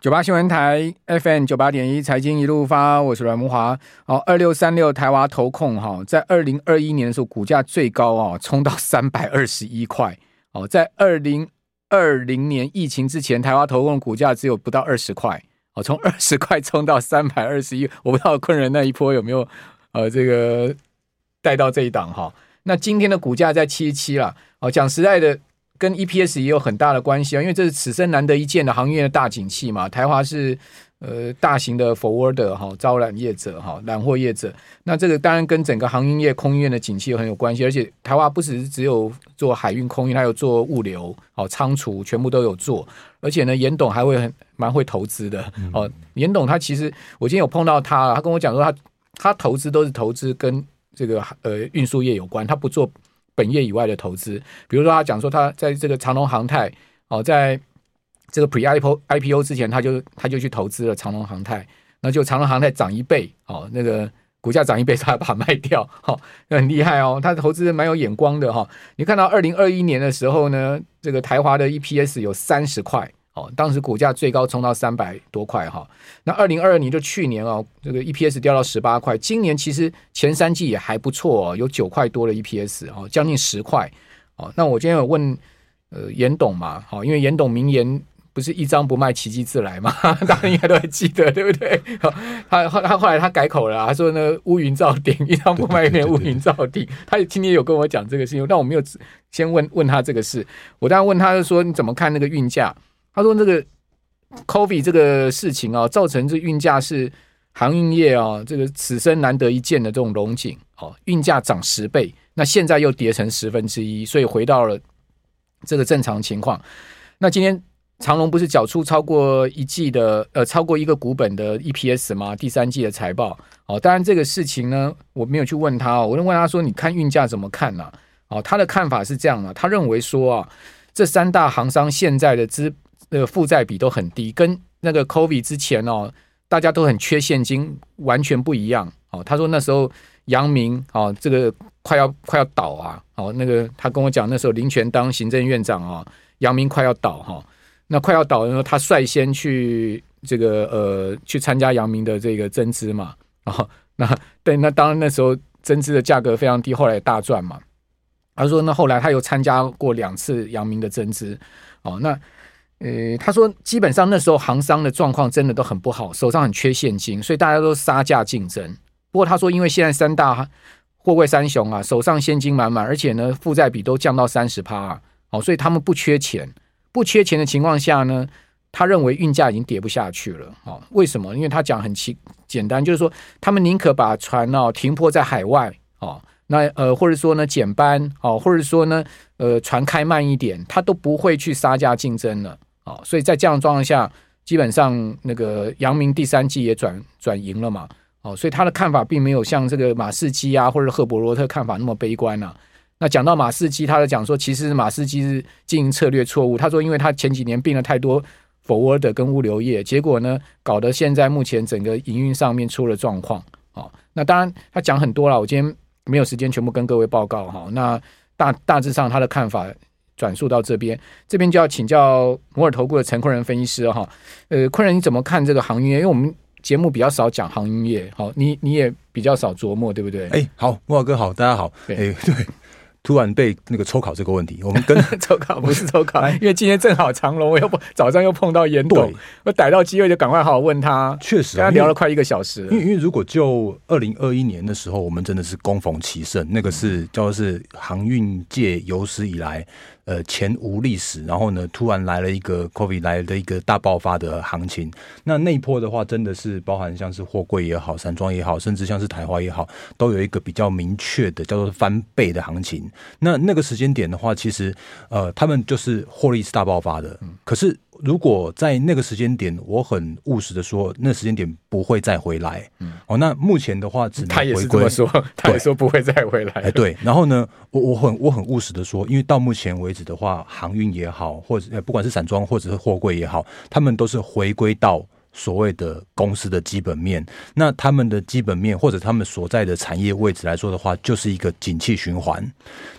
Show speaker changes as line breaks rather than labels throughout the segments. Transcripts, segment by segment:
九八新闻台 FM 九八点一财经一路发，我是阮慕驊。好，二六三六台湾投控哈，在二零二一年的时候，股价最高啊，冲到 三百二十一块。哦，在二零二零年疫情之前，台湾投控股价只有不到二十块。哦，从二十块冲到三百二十一，我不知道昆人那一波有没有呃这个带到这一档哈。那今天的股价在七十七了。哦，讲实在的。跟 EPS 也有很大的关系啊，因为这是此生难得一见的航运的大景气嘛。台华是呃大型的 forwarder 哈，招揽业者哈，揽货业者。那这个当然跟整个航运业、空运业的景气很有关系。而且台华不只是只有做海运、空运，还有做物流、好仓储，全部都有做。而且呢，严董还会很蛮会投资的哦。严董他其实我今天有碰到他，他跟我讲说他他投资都是投资跟这个呃运输业有关，他不做。本业以外的投资，比如说他讲说他在这个长隆航太哦，在这个 pre IPO IPO 之前，他就他就去投资了长隆航太，那就长隆航太涨一倍哦，那个股价涨一倍，他把它卖掉，哈，那很厉害哦，他投资蛮有眼光的哈。你看到二零二一年的时候呢，这个台华的 EPS 有三十块。哦，当时股价最高冲到三百多块哈，那二零二二年就去年哦，这个 EPS 掉到十八块，今年其实前三季也还不错哦，有九块多的 EPS 哦，将近十块哦。那我今天有问呃严董嘛，好，因为严董名言不是一张不卖奇迹自来嘛，大家应该都还记得对不对？他后他后来他改口了，他说呢乌云罩顶，一张不卖乌云罩顶。他今天有跟我讲这个事情，但我没有先问问他这个事，我当然问他就说你怎么看那个运价？他说：“这个 COVID 这个事情啊，造成这运价是航运业啊，这个此生难得一见的这种龙景哦，运价涨十倍，那现在又跌成十分之一，所以回到了这个正常情况。那今天长荣不是缴出超过一季的呃，超过一个股本的 EPS 吗？第三季的财报哦，当然这个事情呢，我没有去问他，我就问他说：你看运价怎么看呢？哦，他的看法是这样的，他认为说啊，这三大航商现在的资那个负债比都很低，跟那个 COVID 之前哦，大家都很缺现金，完全不一样哦。他说那时候杨明哦，这个快要快要倒啊，哦，那个他跟我讲那时候林全当行政院长啊，杨明快要倒哈，那快要倒的时候，他率先去这个呃去参加杨明的这个增资嘛，啊，那对，那当然那时候增资的价格非常低，后来大赚嘛。他说那后来他又参加过两次杨明的增资，哦，那。呃，他说基本上那时候行商的状况真的都很不好，手上很缺现金，所以大家都杀价竞争。不过他说，因为现在三大货柜三雄啊，手上现金满满，而且呢负债比都降到三十趴，哦，所以他们不缺钱，不缺钱的情况下呢，他认为运价已经跌不下去了。哦，为什么？因为他讲很简简单，就是说他们宁可把船哦停泊在海外，哦，那呃或者说呢减班，哦，或者说呢呃船开慢一点，他都不会去杀价竞争了。哦，所以在这样的状况下，基本上那个阳明第三季也转转赢了嘛。哦，所以他的看法并没有像这个马士基啊或者赫伯罗特看法那么悲观啊。那讲到马士基，他就讲说，其实马士基是经营策略错误。他说，因为他前几年并了太多 forward 跟物流业，结果呢，搞得现在目前整个营运上面出了状况。哦，那当然他讲很多了，我今天没有时间全部跟各位报告哈。那大大致上他的看法。转述到这边，这边就要请教摩尔投顾的陈坤仁分析师哈。呃，坤仁你怎么看这个航运业？因为我们节目比较少讲航运业，好，你你也比较少琢磨，对不对？
哎，好，慕驊哥好，大家好。哎，对。突然被那个抽考这个问题，我们跟
抽考 不是抽考，因为今天正好长隆，我又早上又碰到严董，我逮到机会就赶快好好问他。确实，跟他聊了快一个小时。
因为因为如果就二零二一年的时候，我们真的是攻逢其盛，那个是叫做是航运界有史以来呃前无历史，然后呢突然来了一个 COVID 来的一个大爆发的行情。那那一波的话，真的是包含像是货柜也好，散装也好，甚至像是台花也好，都有一个比较明确的叫做翻倍的行情。那那个时间点的话，其实呃，他们就是获利是大爆发的。可是如果在那个时间点，我很务实的说，那时间点不会再回来。嗯，哦，那目前的话只能回，他也是这么说，
他也说不会再回来。
哎，对。然后呢，我我很我很务实的说，因为到目前为止的话，航运也好，或者不管是散装或者是货柜也好，他们都是回归到所谓的公司的基本面，那他们的基本面或者他们所在的产业位置来说的话，就是一个景气循环。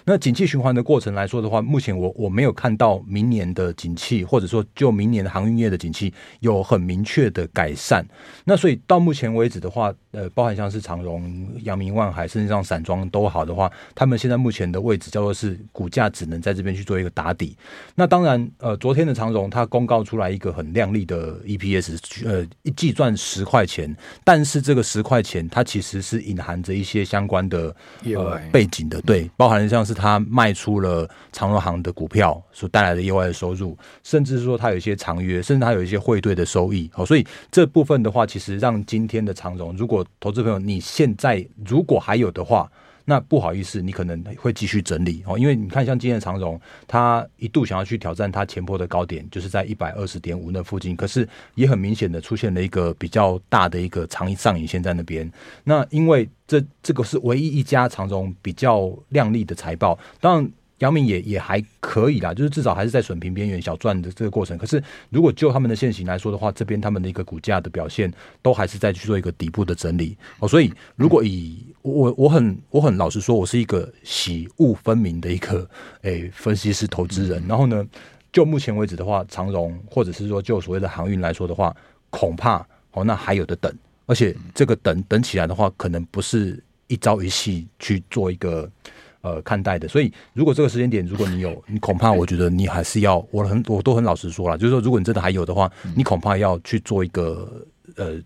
那景气循环的过程来说的话，目前我我没有看到明年的景气，或者说就明年的航运业的景气有很明确的改善。那所以到目前为止的话，呃，包含像是长荣、阳明、万海，甚至像散装都好的话，他们现在目前的位置叫做是股价只能在这边去做一个打底。那当然，呃，昨天的长荣它公告出来一个很亮丽的 EPS，呃，一季赚十块钱，但是这个十块钱它其实是隐含着一些相关的呃背景的，对，包含像是他卖出了长荣行的股票所带来的意外的收入，甚至是说他有一些长约，甚至他有一些汇兑的收益。好，所以这部分的话，其实让今天的长荣如果投资朋友，你现在如果还有的话，那不好意思，你可能会继续整理哦，因为你看，像今天的长荣，它一度想要去挑战它前波的高点，就是在一百二十点五那附近，可是也很明显的出现了一个比较大的一个长上影线在那边。那因为这这个是唯一一家长荣比较亮丽的财报，当然。阳明也也还可以啦，就是至少还是在损平边缘小赚的这个过程。可是如果就他们的现行来说的话，这边他们的一个股价的表现都还是在去做一个底部的整理哦。所以如果以我我很我很老实说，我是一个喜恶分明的一个诶、欸、分析师投资人。然后呢，就目前为止的话，长荣或者是说就所谓的航运来说的话，恐怕哦那还有的等，而且这个等等起来的话，可能不是一朝一夕去做一个。呃，看待的，所以如果这个时间点，如果你有，你恐怕我觉得你还是要，我很我都很老实说了，就是说，如果你真的还有的话，你恐怕要去做一个呃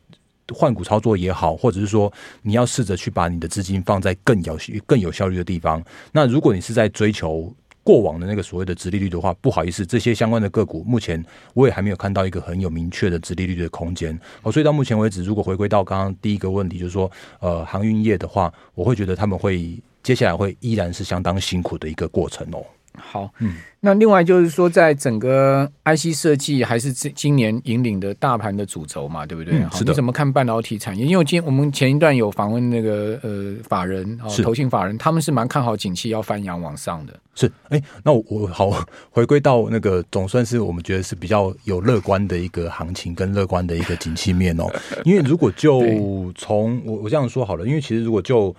换股操作也好，或者是说你要试着去把你的资金放在更有更有效率的地方。那如果你是在追求过往的那个所谓的直利率的话，不好意思，这些相关的个股目前我也还没有看到一个很有明确的直利率的空间。哦，所以到目前为止，如果回归到刚刚第一个问题，就是说呃航运业的话，我会觉得他们会。接下来会依然是相当辛苦的一个过程哦。
好，嗯，那另外就是说，在整个 IC 设计还是今今年引领的大盘的主轴嘛，对不对？
嗯、是的。
你怎么看半导体产业？因为今我们前一段有访问那个呃法人哦，投信法人，他们是蛮看好景气要翻扬往上的。
是，哎，那我我好 回归到那个总算是我们觉得是比较有乐观的一个行情跟乐观的一个景气面哦。因为如果就 从我我这样说好了，因为其实如果就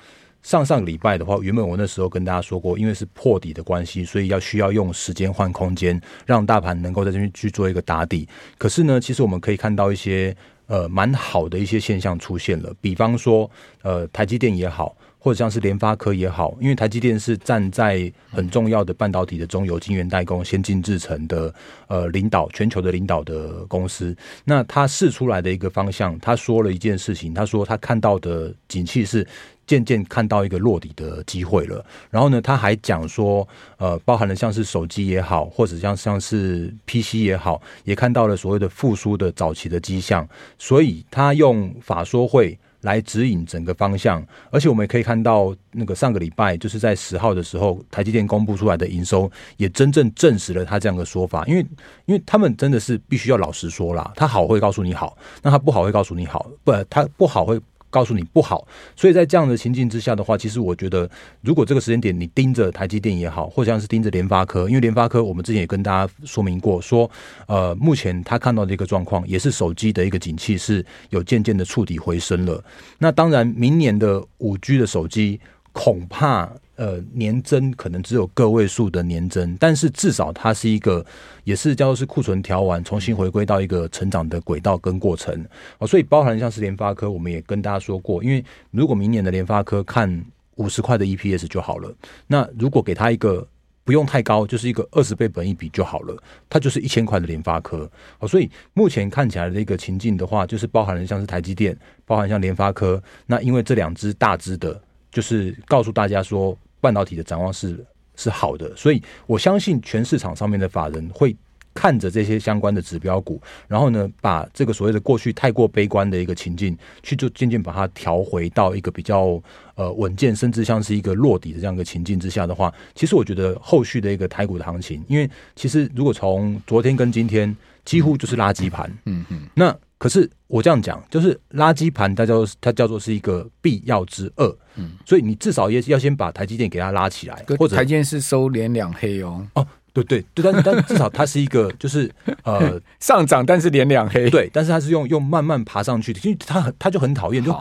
上上个礼拜的话，原本我那时候跟大家说过，因为是破底的关系，所以要需要用时间换空间，让大盘能够在这边去做一个打底。可是呢，其实我们可以看到一些呃蛮好的一些现象出现了，比方说呃台积电也好，或者像是联发科也好，因为台积电是站在很重要的半导体的中游晶圆代工、先进制程的呃领导全球的领导的公司，那他试出来的一个方向，他说了一件事情，他说他看到的景气是。渐渐看到一个落底的机会了，然后呢，他还讲说，呃，包含了像是手机也好，或者像像是 PC 也好，也看到了所谓的复苏的早期的迹象，所以他用法说会来指引整个方向，而且我们也可以看到，那个上个礼拜就是在十号的时候，台积电公布出来的营收也真正证实了他这样的说法，因为因为他们真的是必须要老实说啦，他好会告诉你好，那他不好会告诉你好，不，他不好会。告诉你不好，所以在这样的情境之下的话，其实我觉得，如果这个时间点你盯着台积电也好，或像是盯着联发科，因为联发科我们之前也跟大家说明过，说呃，目前他看到的一个状况，也是手机的一个景气是有渐渐的触底回升了。那当然，明年的五 G 的手机恐怕。呃，年增可能只有个位数的年增，但是至少它是一个，也是叫做是库存调完，重新回归到一个成长的轨道跟过程。哦，所以包含像是联发科，我们也跟大家说过，因为如果明年的联发科看五十块的 EPS 就好了，那如果给他一个不用太高，就是一个二十倍本一比就好了，它就是一千块的联发科。哦，所以目前看起来的一个情境的话，就是包含了像是台积电，包含像联发科，那因为这两只大只的，就是告诉大家说。半导体的展望是是好的，所以我相信全市场上面的法人会看着这些相关的指标股，然后呢，把这个所谓的过去太过悲观的一个情境，去就渐渐把它调回到一个比较呃稳健，甚至像是一个落底的这样一个情境之下的话，其实我觉得后续的一个台股的行情，因为其实如果从昨天跟今天几乎就是垃圾盘，嗯嗯，那。可是我这样讲，就是垃圾盘，它叫它叫做是一个必要之恶，嗯，所以你至少也要先把台积电给它拉起来，或者
台积电是收连两黑哦。
哦，对对对，但但至少它是一个就是呃
上涨，但是连两黑。
对，但是它是用用慢慢爬上去的，因为它很它就很讨厌，就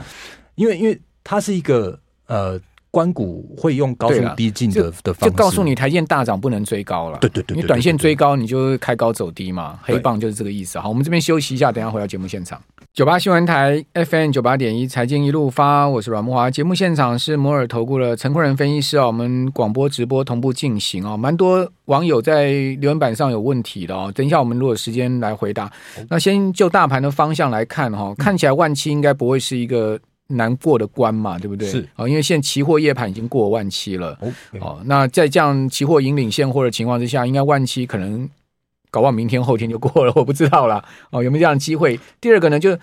因为因为它是一个呃。官股会用高速低进的的方式，
就告诉你台积大涨不能追高了。
对对对，
你短线追高，你就开高走低嘛。黑棒就是这个意思。好，我们这边休息一下，等一下回到节目现场。九八新闻台 FM 九八点一财经一路发，我是阮木华。节目现场是摩尔投顾的陈坤仁分析师啊。我们广播直播同步进行啊，蛮多网友在留言板上有问题的哦。等一下我们如果有时间来回答。那先就大盘的方向来看哈，看起来万七应该不会是一个。难过的关嘛，对不对？
是
啊，因为现在期货夜盘已经过万七了。哦那在这样期货引领现货的情况之下，应该万七可能搞不好明天后天就过了，我不知道啦。哦、啊，有没有这样的机会？第二个呢，就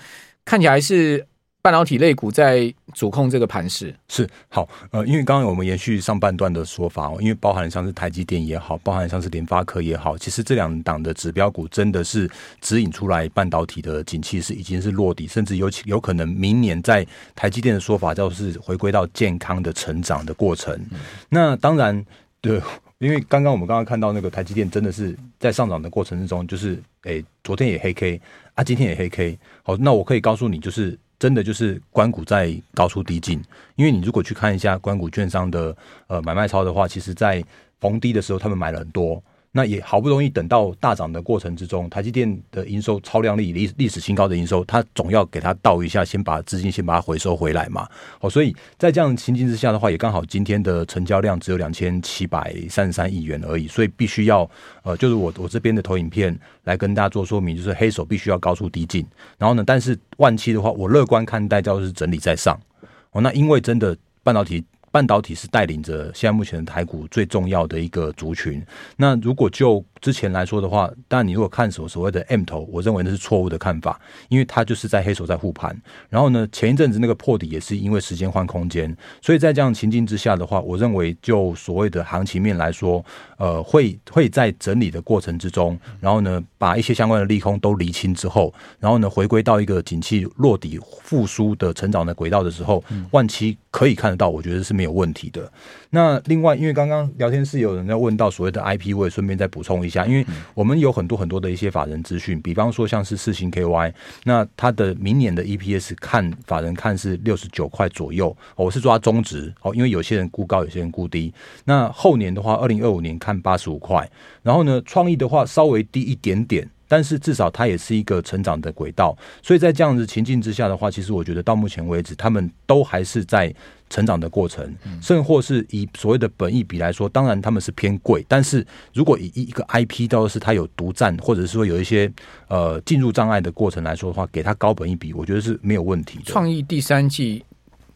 看起来是。半导体类股在主控这个盘势
是好，呃，因为刚刚我们延续上半段的说法哦，因为包含像是台积电也好，包含像是联发科也好，其实这两档的指标股真的是指引出来半导体的景气是已经是落底，甚至有有可能明年在台积电的说法就是回归到健康的成长的过程。那当然，对，因为刚刚我们刚刚看到那个台积电真的是在上涨的过程之中，就是诶，昨天也黑 K 啊，今天也黑 K。好，那我可以告诉你，就是。真的就是关谷在高出低进，因为你如果去看一下关谷券商的呃买卖超的话，其实在逢低的时候他们买了很多。那也好不容易等到大涨的过程之中，台积电的营收超量丽历历史新高的营收，它总要给它倒一下，先把资金先把它回收回来嘛。哦，所以在这样情境之下的话，也刚好今天的成交量只有两千七百三十三亿元而已，所以必须要呃，就是我我这边的投影片来跟大家做说明，就是黑手必须要高出低进，然后呢，但是万七的话，我乐观看待，就是整理在上。哦，那因为真的半导体。半导体是带领着现在目前台股最重要的一个族群。那如果就之前来说的话，当然你如果看所所谓的 M 头，我认为那是错误的看法，因为它就是在黑手在护盘。然后呢，前一阵子那个破底也是因为时间换空间，所以在这样情境之下的话，我认为就所谓的行情面来说，呃，会会在整理的过程之中，然后呢，把一些相关的利空都厘清之后，然后呢，回归到一个景气落底复苏的成长的轨道的时候，万七可以看得到，我觉得是没有问题的。那另外，因为刚刚聊天室有人在问到所谓的 IP，我也顺便再补充一下，因为我们有很多很多的一些法人资讯，比方说像是四星 KY，那它的明年的 EPS 看法人看是六十九块左右，我是抓中值哦，因为有些人估高，有些人估低。那后年的话，二零二五年看八十五块，然后呢，创意的话稍微低一点点。但是至少它也是一个成长的轨道，所以在这样子情境之下的话，其实我觉得到目前为止，他们都还是在成长的过程，甚或是以所谓的本益比来说，当然他们是偏贵。但是如果以一个 IP 到是它有独占，或者是说有一些呃进入障碍的过程来说的话，给它高本益比，我觉得是没有问题的。
创意第三季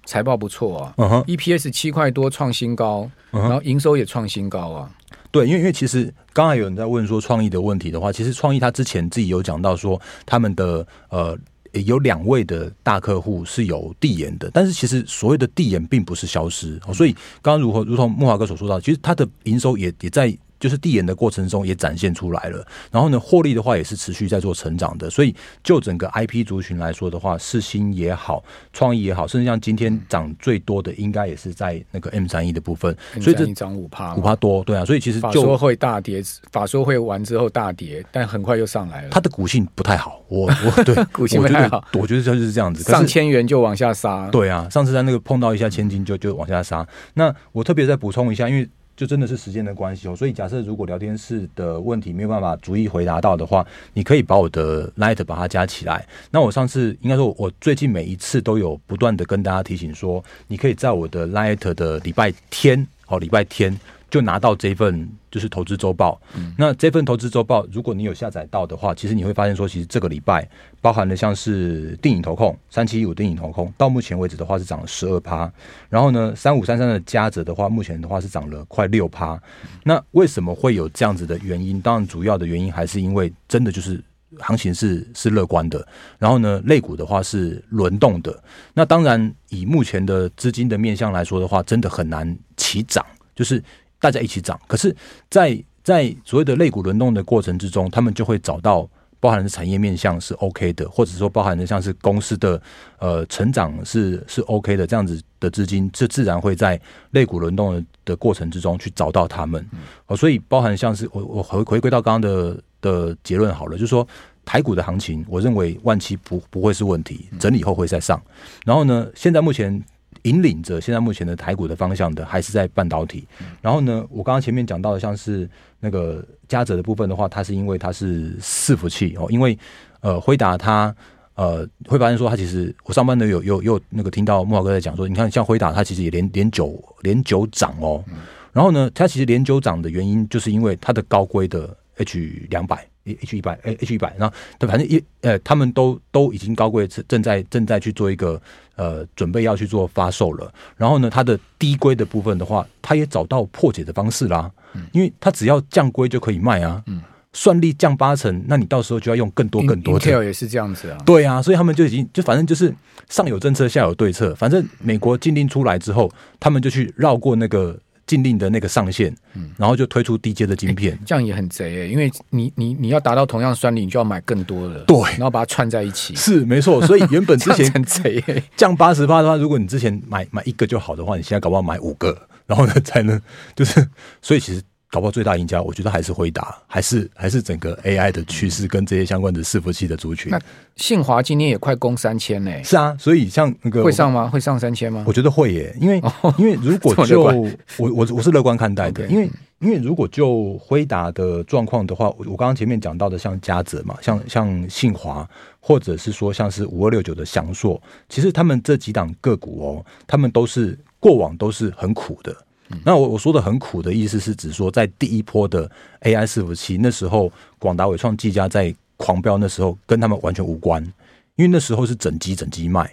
财报不错啊，EPS 七块多创新高，然后营收也创新高啊。
对，因为因为其实刚才有人在问说创意的问题的话，其实创意他之前自己有讲到说他们的呃有两位的大客户是有递延的，但是其实所谓的递延并不是消失，所以刚刚如何如同木华哥所说到，其实他的营收也也在。就是递延的过程中也展现出来了，然后呢，获利的话也是持续在做成长的，所以就整个 IP 族群来说的话，世新也好，创意也好，甚至像今天涨最多的，应该也是在那个 M 三一的部分，所以这
涨五趴，
五趴多，对啊，所以其实就
法说会大跌，法说会完之后大跌，但很快又上来了。
它的股性不太好，我我对
股性不太好，
我觉得就是这样子，
上千元就往下杀，
对啊，上次在那个碰到一下千金就就往下杀。那我特别再补充一下，因为。就真的是时间的关系哦，所以假设如果聊天室的问题没有办法逐一回答到的话，你可以把我的 Light 把它加起来。那我上次应该说，我最近每一次都有不断的跟大家提醒说，你可以在我的 Light 的礼拜天哦，礼拜天。就拿到这份就是投资周报，嗯、那这份投资周报，如果你有下载到的话，其实你会发现说，其实这个礼拜包含了像是电影投控三七一五电影投控，到目前为止的话是涨了十二趴，然后呢三五三三的嘉泽的话，目前的话是涨了快六趴。嗯、那为什么会有这样子的原因？当然主要的原因还是因为真的就是行情是是乐观的，然后呢类股的话是轮动的。那当然以目前的资金的面向来说的话，真的很难齐涨，就是。大家一起涨，可是在，在在所谓的类股轮动的过程之中，他们就会找到包含的产业面向是 OK 的，或者说包含的像是公司的呃成长是是 OK 的这样子的资金，这自然会在类股轮动的的过程之中去找到他们。哦，所以包含像是我我回回归到刚刚的的结论好了，就是说台股的行情，我认为万七不不会是问题，整理后会再上。然后呢，现在目前。引领着现在目前的台股的方向的还是在半导体。然后呢，我刚刚前面讲到的像是那个嘉泽的部分的话，它是因为它是伺服器哦，因为呃辉达它呃会发现说它其实我上班的有有有那个听到慕驊哥在讲说，你看像辉达它其实也连连九连九涨哦。然后呢，它其实连九涨的原因就是因为它的高规的 H 两百。H 一百，哎，H 一百，然后，反正一，呃，他们都都已经高规正在正在去做一个呃准备要去做发售了。然后呢，它的低规的部分的话，它也找到破解的方式啦。嗯，因为它只要降规就可以卖啊。嗯，算力降八成，那你到时候就要用更多更多。
Intel 也是这样子啊。
对啊，所以他们就已经就反正就是上有政策下有对策。反正美国禁令出来之后，他们就去绕过那个。禁令的那个上限，嗯，然后就推出低阶的晶片，欸，
这样也很贼诶，因为你你你要达到同样算力，你就要买更多的，
对，
然后把它串在一起，
是没错。所以原本之前
很贼，
降八十八的话，如果你之前买买一个就好的话，你现在搞不好买五个，然后呢才能就是，所以其实。搞不好最大赢家，我觉得还是辉达，还是还是整个 AI 的趋势跟这些相关的伺服器的族群。那
信华今天也快攻三千呢。
是啊，所以像那个
会上吗？会上三千吗？
我觉得会耶，因为、哦、因为如果就我我我是乐观看待的因为因为如果就辉达的状况的话，我刚刚前面讲到的像嘉泽嘛，像像信华，或者是说像是五二六九的翔硕，其实他们这几档个股哦，他们都是过往都是很苦的。那我我说的很苦的意思是指说，在第一波的 AI 伺服器那时候，广达、伟创、技嘉在狂飙，那时候跟他们完全无关，因为那时候是整机整机卖。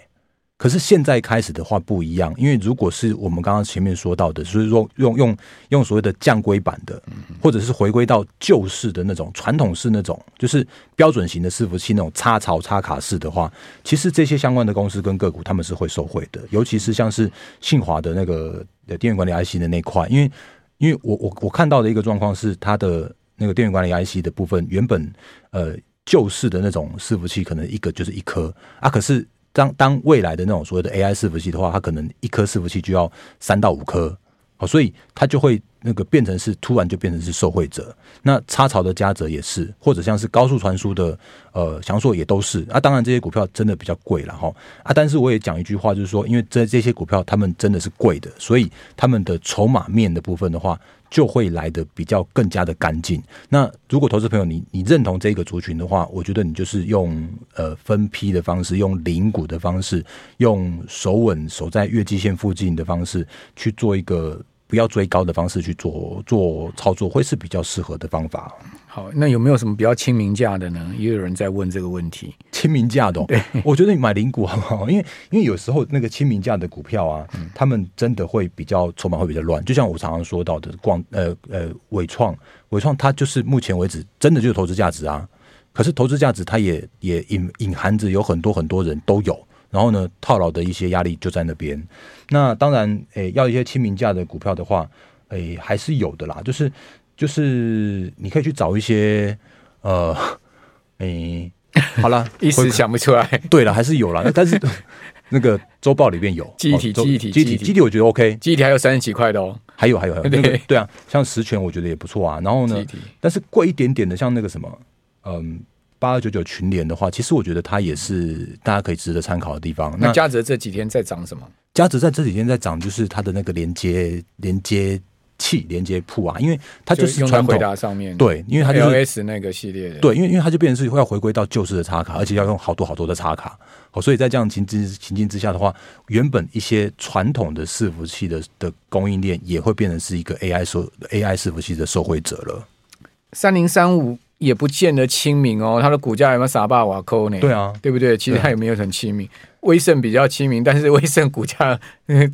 可是现在开始的话不一样，因为如果是我们刚刚前面说到的，所以说用用用所谓的降规版的，或者是回归到旧式的那种传统式那种，就是标准型的伺服器那种插槽插卡式的话，其实这些相关的公司跟个股他们是会受惠的，尤其是像是信华的那个电源管理 IC 的那块，因为因为我我我看到的一个状况是，它的那个电源管理 IC 的部分原本呃旧式的那种伺服器可能一个就是一颗啊，可是。当当未来的那种所谓的 AI 伺服器的话，它可能一颗伺服器就要三到五颗，好，所以它就会那个变成是突然就变成是受惠者。那插槽的嘉泽也是，或者像是高速传输的呃祥硕也都是。啊，当然这些股票真的比较贵了哈。啊，但是我也讲一句话，就是说，因为这这些股票他们真的是贵的，所以他们的筹码面的部分的话。就会来得比较更加的干净。那如果投资朋友你你认同这个族群的话，我觉得你就是用呃分批的方式，用零股的方式，用守稳守在月季线附近的方式去做一个不要追高的方式去做做操作，会是比较适合的方法。
好，那有没有什么比较亲民价的呢？也有人在问这个问题。
亲民价的、我觉得你买零股好不好？因为因为有时候那个亲民价的股票啊，嗯、他们真的会比较筹码会比较乱。就像我常常说到的，广呃呃伟创，伟创它就是目前为止真的就是投资价值啊。可是投资价值它也也隐隐含着有很多很多人都有，然后呢套牢的一些压力就在那边。那当然，诶、欸，要一些清明价的股票的话，诶、欸，还是有的啦，就是。就是你可以去找一些呃，诶、欸，好了，
一时想不出来。
对了，还是有了，但是 那个周报里面有
记忆体，记忆体，
记忆体，记忆体，我觉得 OK。
记忆体还有三十几块的哦，
还有还有还有，对、那个、对啊，像十全我觉得也不错啊。然后呢，但是贵一点点的，像那个什么，嗯，八二九九群联的话，其实我觉得它也是大家可以值得参考的地方。
那嘉泽这几天在涨什么？
嘉泽在这几天在涨，就是它的那个连接连接。器连接铺啊，因为它就是传统
回答上面
对，因为它就是
LS 那个系列的
对，因为因为它就变成是要回归到旧式的插卡，而且要用好多好多的插卡，好，所以在这样情之情境之下的话，原本一些传统的伺服器的的供应链也会变成是一个 AI 受 AI 伺服器的受惠者了。
三零三五也不见得亲民哦，它的股价有没有傻霸瓦扣呢？
对啊，
对不对？其实它也没有很亲民。威盛比较亲民，但是 威盛股价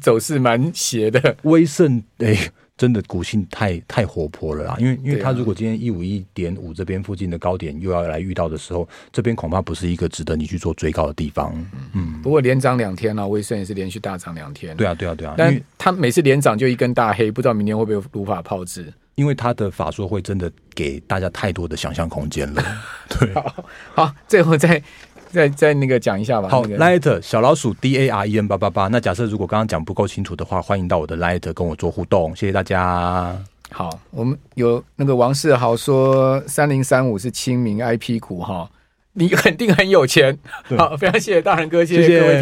走势蛮斜的。
威盛哎。真的股性太太活泼了啦，因为因为它如果今天一五一点五这边附近的高点又要来遇到的时候，这边恐怕不是一个值得你去做追高的地方。嗯，
不过连涨两天了，威盛也是连续大涨两天。
对啊，对啊，对啊。
但它每次连涨就一根大黑，不知道明天会不会如法炮制？
因为他的法说会真的给大家太多的想象空间了。对，
好，好，最后再再再那个讲一下吧。
好、
那个、
，Light 小老鼠 D A R E N 八八八。那假设如果刚刚讲不够清楚的话，欢迎到我的 Light 跟我做互动。谢谢大家。
好，我们有那个王世豪说三零三五是清明 IP 股哈，你肯定很有钱。好，非常谢谢大仁哥，谢谢各位。谢谢